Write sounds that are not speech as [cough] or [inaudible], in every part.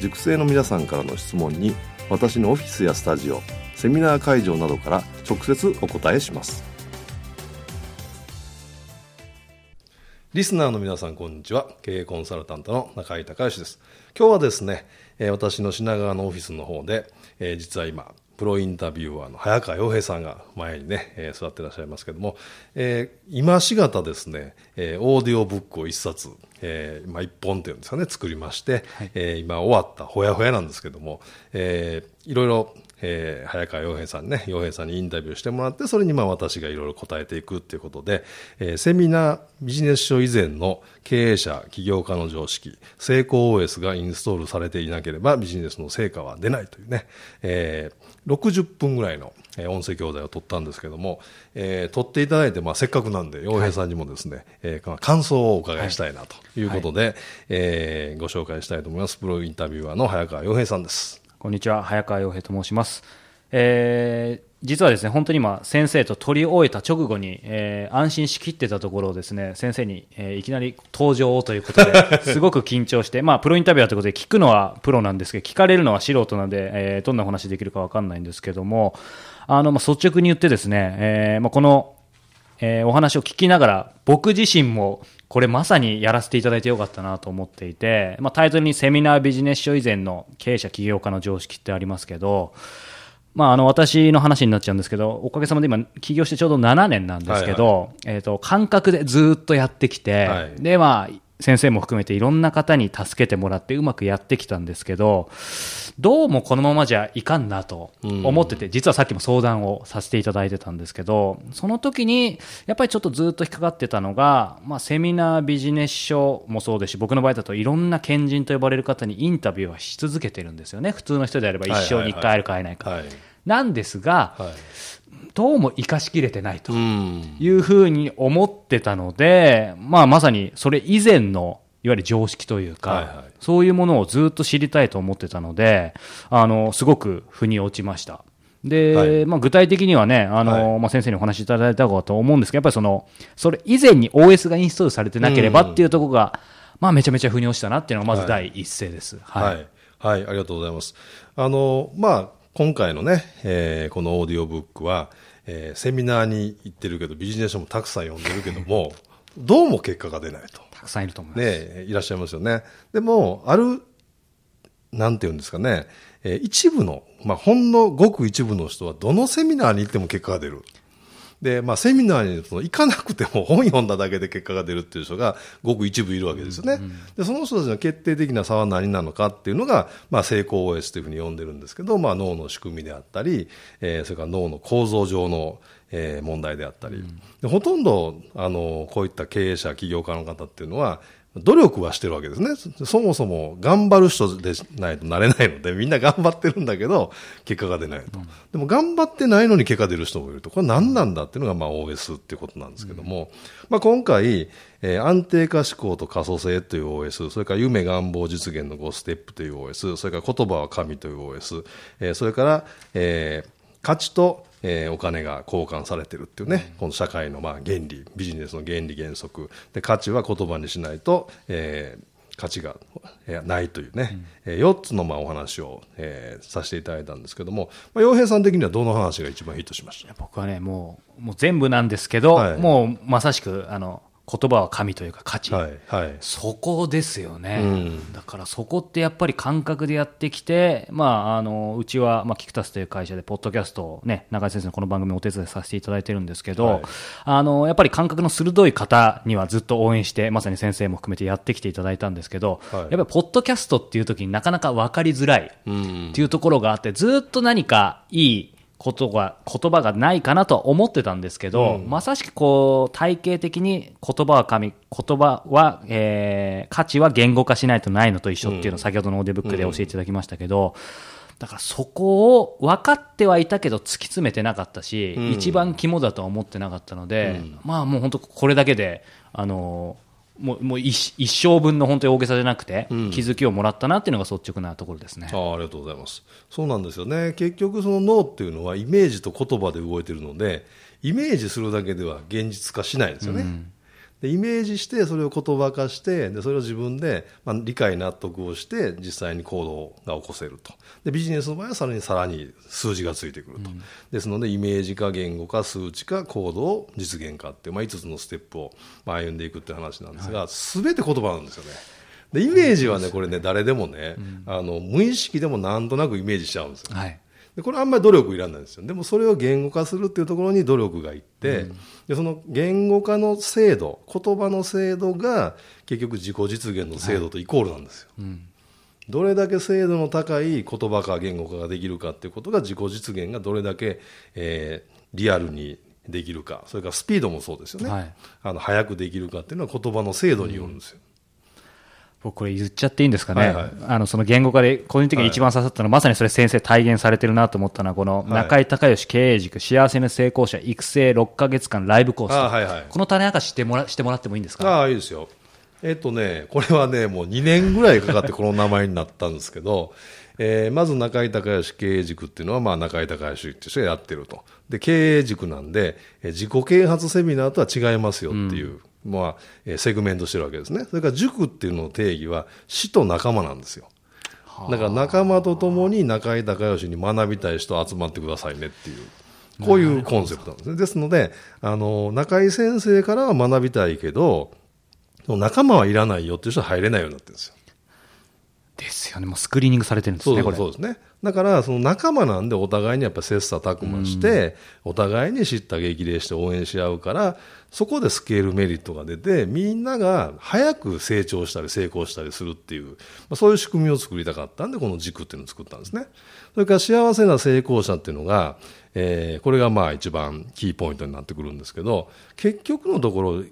塾生の皆さんからの質問に私のオフィスやスタジオセミナー会場などから直接お答えします。リスナーの皆さんこんにちは。経営コンサルタントの中井隆之です。今日はですね私の品川のオフィスの方で実は今プロインタビュアーの早川洋平さんが前にね、えー、座ってらっしゃいますけども、えー、今しがたですね、えー、オーディオブックを一冊、えー、まあ一本っていうんですかね、作りまして、はい、えー、今終わったほやほやなんですけども、えー、いろいろえー、早川洋平さんね、洋平さんにインタビューしてもらって、それにまあ私がいろいろ答えていくっていうことで、えー、セミナー、ビジネス書以前の経営者、起業家の常識、成功 OS がインストールされていなければビジネスの成果は出ないというね、えー、60分ぐらいの音声教材を取ったんですけども、えー、取っていただいて、まあ、せっかくなんで、洋平さんにもですね、はい、えー、感想をお伺いしたいなということで、はい、えー、ご紹介したいと思います。プロインタビュアーの早川洋平さんです。こんにちは、早川洋平と申します。えー、実はですね、本当に今、先生と取り終えた直後に、えー、安心しきってたところをですね、先生に、えー、いきなり登場をということで、[laughs] すごく緊張して、まあ、プロインタビュアーということで、聞くのはプロなんですけど、聞かれるのは素人なんで、えー、どんなお話できるかわかんないんですけども、あの、まあ、率直に言ってですね、えー、まあ、この、えー、お話を聞きながら、僕自身も、これまさにやらせていただいてよかったなと思っていて、まあ、タイトルにセミナービジネス書以前の経営者起業家の常識ってありますけど、まあ、あの私の話になっちゃうんですけど、おかげさまで今、起業してちょうど7年なんですけど、はいはい、えーと、感覚でずっとやってきて、はい、でまあ、先生も含めていろんな方に助けてもらってうまくやってきたんですけど、どうもこのままじゃいかんなと思ってて、実はさっきも相談をさせていただいてたんですけど、その時にやっぱりちょっとずっと引っかかってたのが、まあ、セミナービジネス書もそうですし、僕の場合だといろんな賢人と呼ばれる方にインタビューはし続けてるんですよね。普通の人であれば一生に1回あるか会えないか。なんですが、はい、どうも生かしきれてないというふうに思ってたので、まあ、まさにそれ以前のいわゆる常識というか、はいはい、そういうものをずっと知りたいと思ってたので、あのすごく腑に落ちました。で、はい、まあ、具体的にはね、あの、はい、まあ、先生にお話しいただいたかと思うんですけど、やっぱりその、それ以前に OS がインストールされてなければっていうところが、まあ、めちゃめちゃ腑に落ちたなっていうのが、まず第一声です。はい。はい、はい、ありがとうございます。あの、まあ、今回のね、えー、このオーディオブックは、えー、セミナーに行ってるけど、ビジネス書もたくさん読んでるけども、[laughs] どうも結果が出ないと。たくさんいると思います。ね、いらっしゃいますよね。でも、ある、なんていうんですかね、えー、一部の、まあ、ほんのごく一部の人は、どのセミナーに行っても結果が出る。で、まあ、セミナーにその行かなくても本読んだだけで結果が出るっていう人がごく一部いるわけですよね。で、その人たちの決定的な差は何なのかっていうのが、まあ、成功 OS というふうに呼んでるんですけど、まあ、脳の仕組みであったり、えー、それから脳の構造上の、えー、問題であったり、うん、でほとんど、あの、こういった経営者、起業家の方っていうのは、努力はしてるわけですね。そもそも頑張る人でないとなれないので、みんな頑張ってるんだけど、結果が出ないと。うん、でも頑張ってないのに結果出る人もいると。これ何なんだっていうのが、まあ OS っていうことなんですけども、うん、まあ今回、えー、安定化思考と可塑性という OS、それから夢願望実現の5ステップという OS、それから言葉は神という OS、えー、それから、えー、価値とえー、お金が交換されてるっていうね、この社会のまあ原理、ビジネスの原理原則、で価値は言葉にしないと、えー、価値がないというね、うん、4つのまあお話を、えー、させていただいたんですけども、まあ、洋平さん的にはどの話が一番ヒットしました？僕はね、もうもう全部なんですけど、はい、もうまさしくあの言葉は神というか価値。はい。はい。そこですよね、うんだからそこってやっぱり感覚でやってきて、まあ、あのうちは、まあ、キクタスという会社で、ポッドキャストを、ね、中井先生のこの番組をお手伝いさせていただいてるんですけど、はいあのやっぱり感覚の鋭い方にはずっと応援して、まさに先生も含めてやってきていただいたんですけど、はいやっぱりポッドキャストっていう時になかなか分かりづらいうんっていうところがあって、ずっと何かいいことが、言葉がないかなとは思ってたんですけど、まさしくこう、体系的に言葉は神、言葉は、えー価値は言語化しないとないのと一緒っていうのを先ほどのオーディオブックで教えていただきましたけど、だからそこを分かってはいたけど突き詰めてなかったし、一番肝だとは思ってなかったので、まあもう本当これだけで、あのもうもう一一生分の本当に大げさじゃなくて、気づきをもらったなっていうのが率直なところですね。ああありがとうございます。そうなんですよね。結局その脳っていうのはイメージと言葉で動いてるので、イメージするだけでは現実化しないんですよね。でイメージしてそれを言葉化してでそれを自分で、まあ、理解納得をして実際に行動が起こせると。でビジネスの場合はさらにさらに数字がついてくると、ですのでイメージか言語か数値か行動実現かっていう、まあ、5つのステップをまあ歩んでいくっていう話なんですが、すべて言葉なんですよね。でイメージはねこれね誰でもね、あの無意識でもなんとなくイメージしちゃうんですよ。はいでこれあんまり努力いらないんですよ。でもそれを言語化するっていうところに努力がいって、でその言語化の精度言葉の精度が結局自己実現の精度とイコールなんですよ、どれだけ精度の高い言葉か言語化ができるかっていうことが自己実現がどれだけ、えーリアルにできるかそれからスピードもそうですよね、はい。あの早くできるかっていうのは言葉の精度によるんですよ、僕これ言っちゃっていいんですかね、はいはい。あのその言語化で個人的に一番刺さったのは、まさにそれ先生体現されてるなと思ったのはこの中井隆義経営塾幸せな成功者育成6ヶ月間ライブコースあはいはい。この種明かししてもらしてもらってもいいんですか？ああ、いいですよ。えっとね、これはね、もう2年ぐらいかかってこの名前になったんですけど、[laughs] えーまず中井隆義経営塾っていうのは、まあ中井隆義っていう人がやってると。で、経営塾なんで、えー自己啓発セミナーとは違いますよっていう、まあ、えーセグメントしてるわけですね。それから塾っていうのの定義は、死と仲間なんですよ。だから仲間と共に中井隆義に学びたい人集まってくださいねっていう。こういうコンセプトなんですね。ですので、あの、中井先生からは学びたいけど、仲間はいらないよっていう人は入れないようになってるんですよ。ですよねもうスクリーニングされてるんですねそうですね。だから、その仲間なんでお互いにやっぱ切磋琢磨して、お互いに知った激励して応援し合うから、そこでスケールメリットが出て、みんなが早く成長したり成功したりするっていう、まあ、そういう仕組みを作りたかったんで、この軸っていうのを作ったんですね。それから幸せな成功者っていうのが、えーこれがまあ一番キーポイントになってくるんですけど、結局のところ、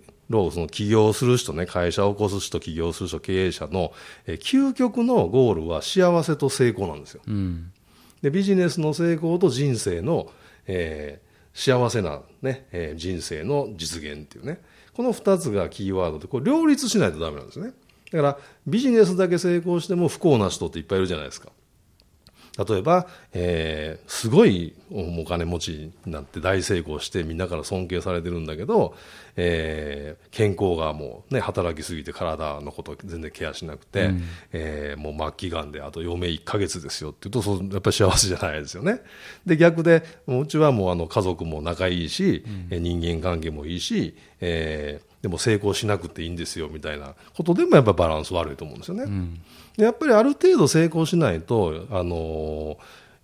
その起業する人ね、会社を起こす人、起業する人、経営者の、えー究極のゴールは幸せと成功なんですよ。うん。でビジネスの成功と人生の、えー幸せな、ねえー人生の実現っていうね。この2つがキーワードでこれ両立しないとダメなんですね。だからビジネスだけ成功しても不幸な人っていっぱいいるじゃないですか例えば、えーすごいお金持ちになって大成功してみんなから尊敬されてるんだけど、えー健康がもうね働きすぎて体のこと全然ケアしなくて、えーもう末期がんであと余命1ヶ月ですよって言うとそうやっぱり幸せじゃないですよね。で逆でもううちはもうあの家族も仲いいし、えー人間関係もいいし、えーでも成功しなくていいんですよみたいなことでもやっぱバランス悪いと思うんですよね。でやっぱりある程度成功しないと、あの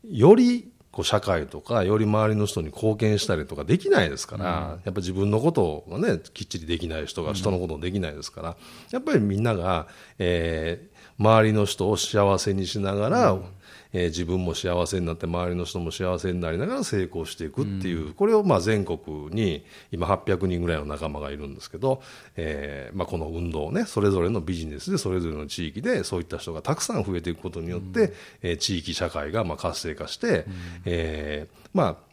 よりこう社会とかより周りの人に貢献したりとかできないですから、やっぱ自分のことがねきっちりできない人が人のことをできないですから、やっぱりみんなが、えー周りの人を幸せにしながら、えー自分も幸せになって周りの人も幸せになりながら成功していくっていう、これをまあ全国に今800人ぐらいの仲間がいるんですけど、えーまあ、この運動をねそれぞれのビジネスでそれぞれの地域でそういった人がたくさん増えていくことによって、えー地域社会がまあ活性化して、えーまあ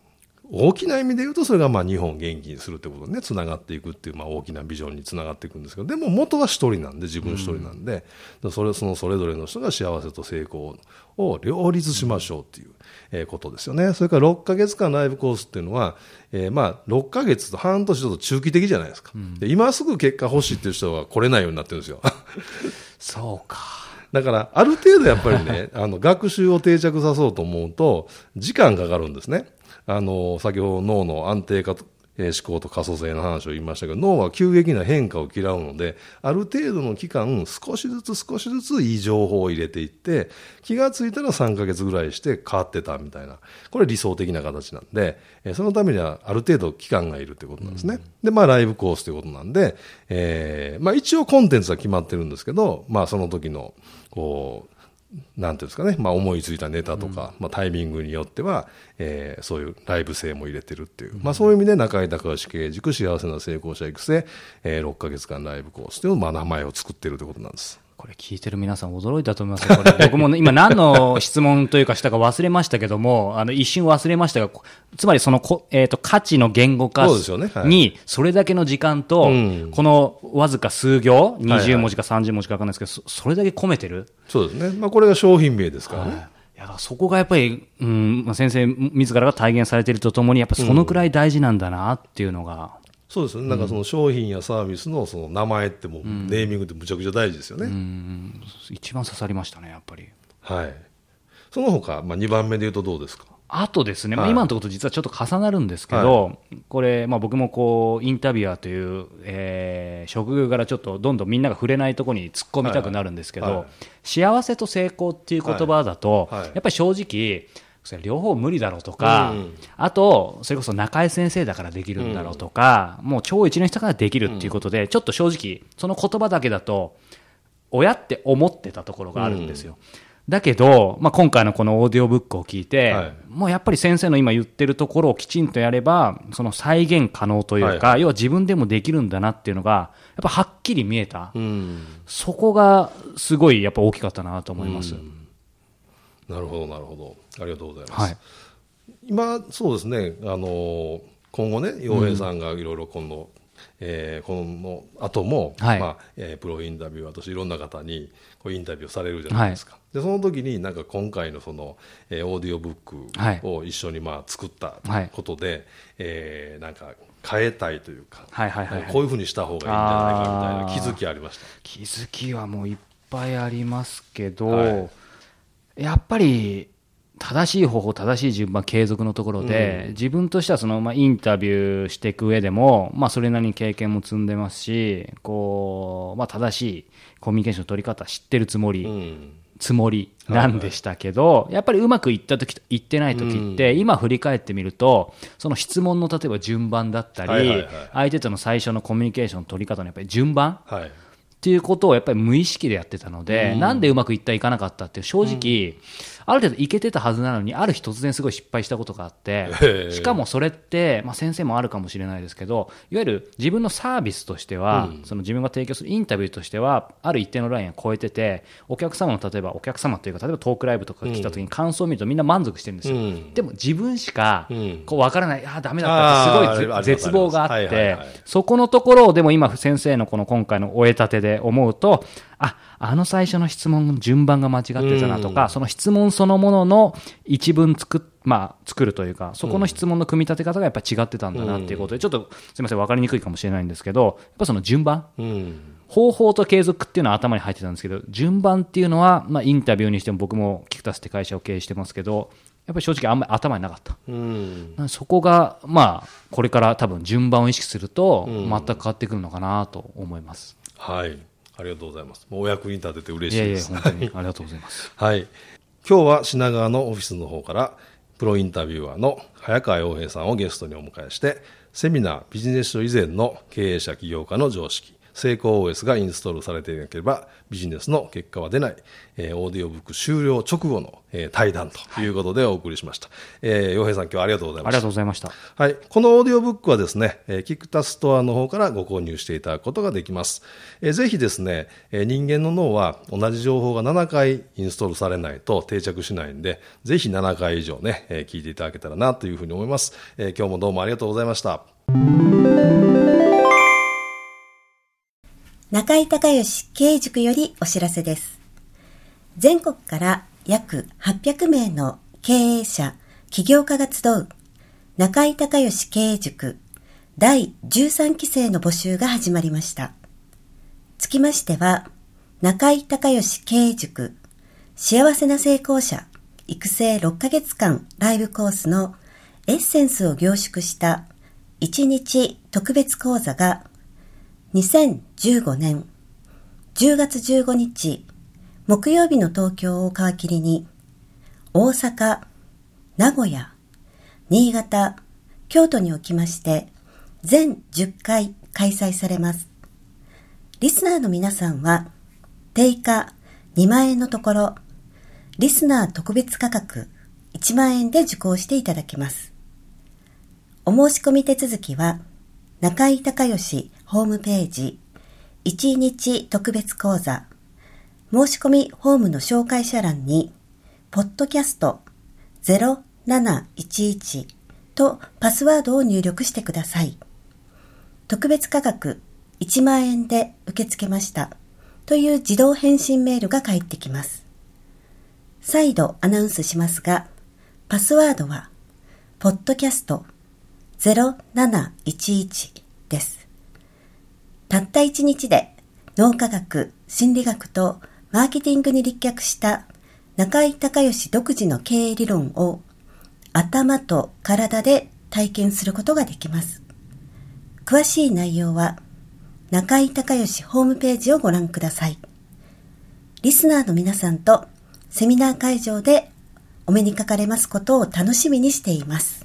大きな意味で言うと、それがまあ日本を元気にするということにね、つながっていくっていう、まあ大きなビジョンにつながっていくんですけど、でも元は一人なんで、自分一人なんで、それ、そのそれぞれの人が幸せと成功を両立しましょうっていう、えーことですよね。それから6ヶ月間ライブコースっていうのは、えーまあ6ヶ月と半年ちょっと中期的じゃないですか。で今すぐ結果欲しいっていう人は来れないようになってるんですよ。[laughs] そうかだから、ある程度やっぱりね、あの、学習を定着さそうと思うと、時間かかるんですね。あの、先ほど脳の安定化えー思考と可塑性の話を言いましたけど、脳は急激な変化を嫌うので、ある程度の期間、少しずつ少しずついい情報を入れていって、気がついたら3ヶ月ぐらいして変わってたみたいな。これ理想的な形なんで、えーそのためにはある程度期間がいるということなんですね。で、まあライブコースということなんで、えーまあ一応コンテンツは決まってるんですけど、まあその時の、こう、なんていうんですかね、まあ、思いついたネタとか、まあ、タイミングによっては、えーそういうライブ性も入れてるっていう、まあ、そういう意味で中井隆義経営塾幸せな成功者育成、えー6ヶ月間ライブコースという、まあ、名前を作ってるということなんです。これ聞いてる皆さん驚いたと思いますよ。これ [laughs] 僕もね今何の質問というかしたか忘れましたけども、あの一瞬忘れましたが、こつまりそのこ、えっ、と、価値の言語化に、それだけの時間と、うんこのわずか数行、はいはい20文字か30文字か分かんないですけど、そそれだけ込めてる？そうですね。まあ、これが商品名ですからね。いやだからそこがやっぱり、うんまあ、先生自らが体現されているとともに、やっぱりそのくらい大事なんだなっていうのが、そうですね。なんかその商品やサービスのその名前ってもう、ネーミングってむちゃくちゃ大事ですよね。うん。一番刺さりましたね、やっぱり。はい。その他、まあ、2番目で言うとどうですか？あとですね、まあ、はい今のところと実はちょっと重なるんですけど、これ、まあ、僕もこうインタビュアーという、えー職業からちょっとどんどんみんなが触れないところに突っ込みたくなるんですけど、はい。はい。幸せと成功っていう言葉だと、はい。はい。やっぱり正直、それ両方無理だろうとか、うんあと、それこそ中井先生だからできるんだろうとか、もう超一の人からできるっていうことで、ちょっと正直、その言葉だけだと、親って思ってたところがあるんですよ。だけど、まあ、今回のこのオーディオブックを聞いて、はいもうやっぱり先生の今言ってるところをきちんとやれば、その再現可能というか、はい要は自分でもできるんだなっていうのが、やっぱはっきり見えた。うん。そこがすごいやっぱ大きかったなと思います。なるほど、なるほほど。ありがとうございます。はい。今、そうですね、あの今後ね、洋平さんがいろいろ今度、えーこの後も、はいまあえープロインタビュアーとしていろんな方にこうインタビューされるじゃないですか、でその時になんか今回のその、えーオーディオブッはいクを一緒にまあ作ったはいことで、えーなんか変えたいというか、はいはいはいはいこういうふうにした方がいいんじゃないかみたいな気づきありました？気づきはもういっぱいありますけど、はいやっぱり正しい方法、正しい順番、継続のところで、自分としてはその、まあ、インタビューしていく上でも、まあ、それなりに経験も積んでますし、こう、まあ、正しいコミュニケーションの取り方知ってるつもり、うん。つもりなんでしたけど、やっぱりうまくいった時といってない時って、今振り返ってみると、その質問の例えば順番だったり、はいはいはい。相手との最初のコミュニケーションの取り方のやっぱり順番はいっていうことをやっぱり無意識でやってたので、なんでうまくいったいかなかったって正直、ある程度いけてたはずなのに、ある日突然すごい失敗したことがあってしかもそれって、まあ、先生もあるかもしれないですけど、いわゆる自分のサービスとしては、その自分が提供するインタビューとしては、ある一定のラインを超えてて、お客様の例えば、お客様というか、例えばトークライブとか来た時に感想を見るとみんな満足してるんですよ。うん。でも自分しかうん。こう分からない、ああ、ダメだったってすごい絶望があってそこのところをでも今先生のこの今回の終えたてで思うと、あ、あの最初の質問の順番が間違ってたなとか、その質問そのものの一文作っまあ、作るというか、そこの質問の組み立て方がやっぱ違ってたんだなっていうことで、ちょっとすみません、分かりにくいかもしれないんですけど、やっぱその順番、うん方法と継続っていうのは頭に入ってたんですけど、順番っていうのは、まあ、インタビューにしても僕もキクタスって会社を経営してますけど、やっぱり正直あんまり頭になかった。うんそこが、まあ、これから多分順番を意識すると、全く変わってくるのかなと思います。はい。ありがとうございます。もうお役に立てて嬉いやいや、しいです。本当にありがとうございます。はい。今日は品川のオフィスの方から、プロインタビュアーの早川洋平さんをゲストにお迎えして、セミナー、ビジネス書以前の経営者起業家の常識、成功 OS がインストールされていなければ、ビジネスの結果は出ない、えーオーディオブック終了直後の、えー対談ということでお送りしました。えー洋平さん今日はありがとうございましたありがとう。ございました。はい。このオーディオブックはですね、えーキクタストアの方からご購入していただくことができます。えーぜひですね、えー人間の脳は同じ情報が7回インストールされないと定着しないんで、ぜひ7回以上ね、えー聞いていただけたらなというふうに思います。えー今日もどうもありがとうございました。中井隆義経営塾よりお知らせです。全国から約800名の経営者、起業家が集う中井隆義経営塾第13期生の募集が始まりました。つきましては、中井隆義経営塾幸せな成功者育成6ヶ月間ライブコースのエッセンスを凝縮した1日特別講座が2015年10月15日木曜日の東京を皮切りに大阪、名古屋、新潟、京都におきまして全10回開催されます。リスナーの皆さんは定価2万円のところリスナー特別価格1万円で受講していただけます。お申し込み手続きは、中井隆義ホームページ、1日特別講座、申し込みフォームの紹介者欄に、ポッドキャスト0711とパスワードを入力してください。特別価格1万円で受け付けましたという自動返信メールが返ってきます。再度アナウンスしますが、パスワードは、ポッドキャスト0711です。たった一日で脳科学、心理学とマーケティングに立脚した中井隆義独自の経営理論を頭と体で体験することができます。詳しい内容は中井隆義ホームページをご覧ください。リスナーの皆さんとセミナー会場でお目にかかれますことを楽しみにしています。